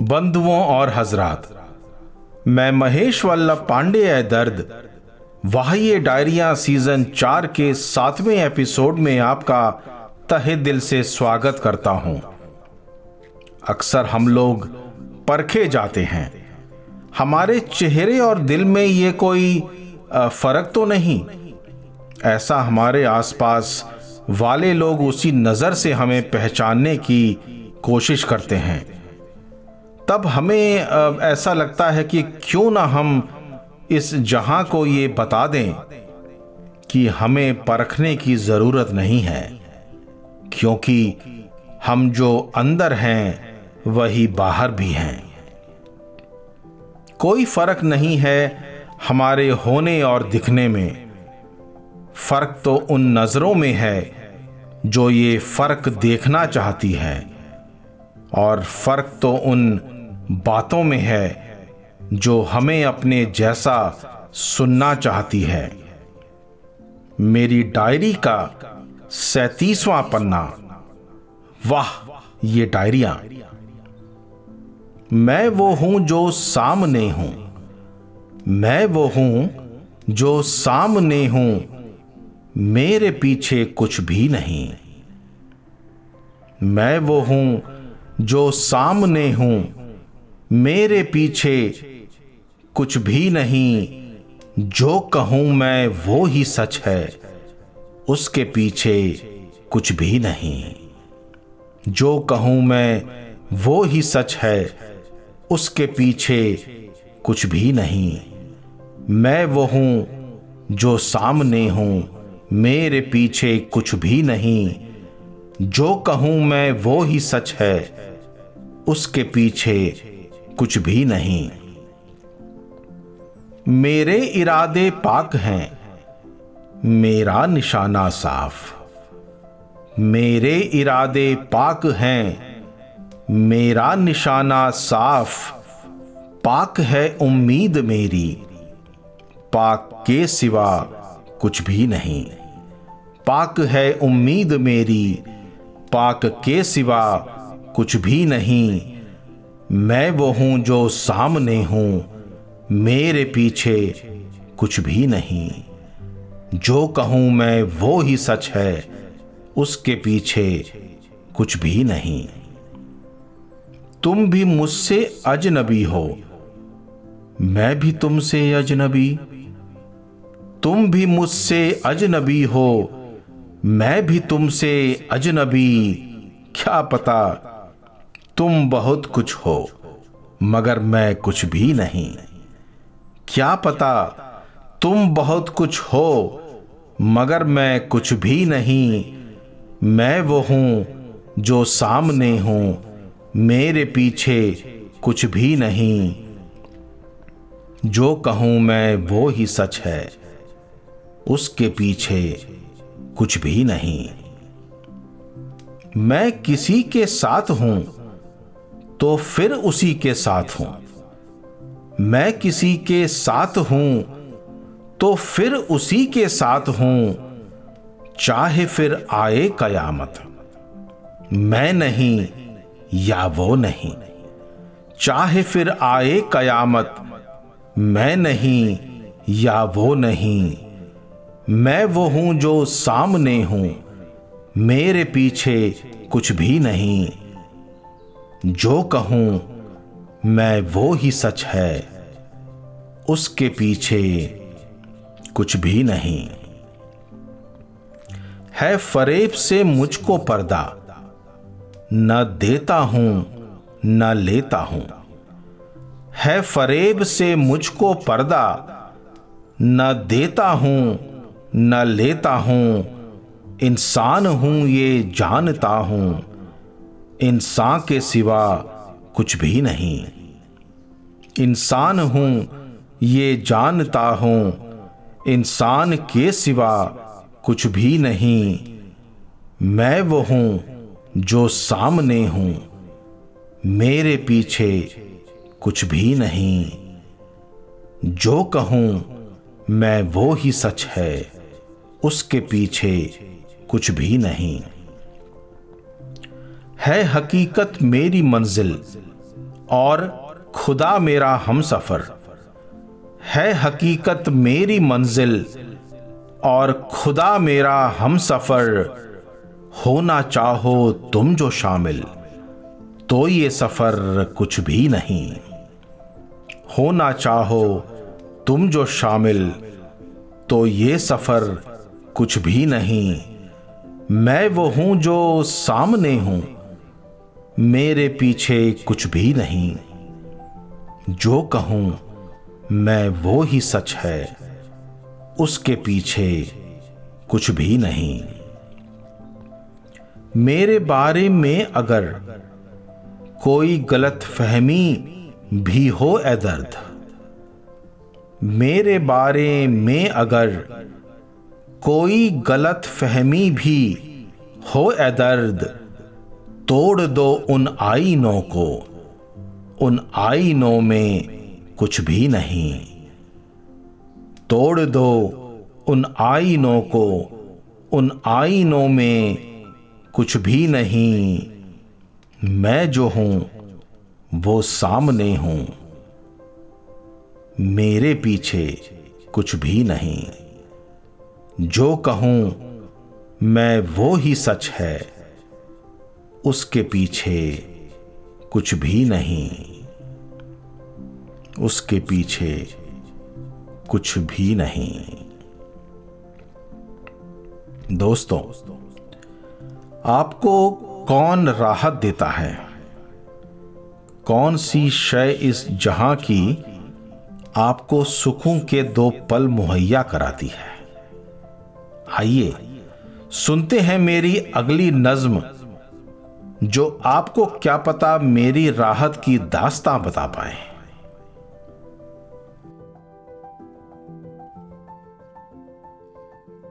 बंधुओं और हजरात, मैं महेश वल्लभ पांडे है दर्द, वाह्य डायरिया सीज़न चार के सातवें एपिसोड में आपका तहे दिल से स्वागत करता हूँ। अक्सर हम लोग परखे जाते हैं। हमारे चेहरे और दिल में ये कोई फ़र्क तो नहीं। ऐसा हमारे आसपास वाले लोग उसी नज़र से हमें पहचानने की कोशिश करते हैं। तब हमें ऐसा लगता है कि क्यों ना हम इस जहाँ को ये बता दें कि हमें परखने की ज़रूरत नहीं है, क्योंकि हम जो अंदर हैं, वही बाहर भी हैं। कोई फ़र्क नहीं है हमारे होने और दिखने में। फ़र्क तो उन नज़रों में है जो ये फ़र्क देखना चाहती है। और फ़र्क तो उन बातों में है जो हमें अपने जैसा सुनना चाहती है। मेरी डायरी का सैतीसवां पन्ना। वाह, ये डायरिया। मैं वो हूँ जो सामने हूँ। मैं वो हूँ जो सामने हूँ। मेरे पीछे कुछ भी नहीं। मैं वो हूँ जो सामने हूँ, मेरे पीछे कुछ भी नहीं। जो कहूँ मैं, वो ही सच है, उसके पीछे कुछ भी नहीं। जो कहूँ मैं, वो ही सच है, उसके पीछे कुछ भी नहीं। मैं वो हूँ, जो सामने हूँ, मेरे पीछे कुछ भी नहीं। जो कहूँ मैं, वो ही सच है उसके पीछे कुछ भी नहीं। मेरे इरादे पाक हैं, मेरा निशाना साफ़। मेरे इरादे पाक हैं, मेरा निशाना साफ़। पाक है उम्मीद मेरी, पाक के सिवा कुछ भी नहीं। पाक है उम्मीद मेरी, पाक के सिवा कुछ भी नहीं। मैं वो हूँ जो सामने हूँ, मेरे पीछे कुछ भी नहीं। जो कहूँ मैं वो ही सच है, उसके पीछे कुछ भी नहीं। तुम भी मुझसे अजनबी हो, मैं भी तुमसे अजनबी। तुम भी मुझसे अजनबी हो, मैं भी तुमसे अजनबी। क्या पता तुम बहुत कुछ हो, मगर मैं कुछ भी नहीं। क्या पता तुम बहुत कुछ हो, मगर मैं कुछ भी नहीं। मैं वो हूँ जो सामने हूँ, मेरे पीछे कुछ भी नहीं। जो कहूँ मैं वो ही सच है, उसके पीछे कुछ भी नहीं। मैं किसी के साथ हूँ तो फिर उसी के साथ हूँ। मैं किसी के साथ हूँ तो फिर उसी के साथ हूँ, चाहे फिर आए कयामत। मैं नहीं या वो नहीं, चाहे फिर आए कयामत। मैं नहीं या वो नहीं, मैं वो हूँ जो सामने हूँ, मेरे पीछे कुछ भी नहीं। जो कहूँ, मैं वो ही सच है। उसके पीछे कुछ भी नहीं। है फरेब से मुझको पर्दा। न देता हूँ, न लेता हूँ। है फरेब से मुझको पर्दा। न देता हूँ, न लेता हूँ। इंसान हूँ ये, जानता हूँ। इंसान के सिवा कुछ भी नहीं। इंसान हूँ, ये जानता हूँ, इंसान के सिवा कुछ भी नहीं। मैं वो हूँ जो सामने हूँ, मेरे पीछे कुछ भी नहीं। जो कहूँ, मैं वो ही सच है, उसके पीछे कुछ भी नहीं। है हकीकत मेरी मंजिल और खुदा मेरा हम सफ़र। है हकीकत मेरी मंजिल और खुदा मेरा हम सफ़र। होना चाहो तुम जो शामिल तो ये सफ़र कुछ भी नहीं। होना चाहो तुम जो शामिल तो ये सफ़र कुछ भी नहीं। मैं वो हूँ जो सामने हूँ। मेरे पीछे कुछ भी नहीं। जो कहूँ, मैं वो ही सच है। उसके पीछे कुछ भी नहीं। मेरे बारे में अगर कोई गलत फहमी भी हो ए दर्द, मेरे बारे में अगर कोई गलत फहमी भी हो ए दर्द तोड़ दो उन आईनों को। उन आईनों में कुछ भी नहीं। तोड़ दो उन आईनों को। उन आईनों में कुछ भी नहीं। मैं जो हूँ, वो सामने हूँ। मेरे पीछे कुछ भी नहीं। जो कहूँ, मैं वो ही सच है। उसके पीछे कुछ भी नहीं। उसके पीछे कुछ भी नहीं। दोस्तों, आपको कौन राहत देता है? कौन सी शय इस जहाँ की आपको सुखों के दो पल मुहैया कराती है? आइए सुनते हैं मेरी अगली नज्म। जो आपको क्या पता मेरी राहत की दास्तां बता पाए।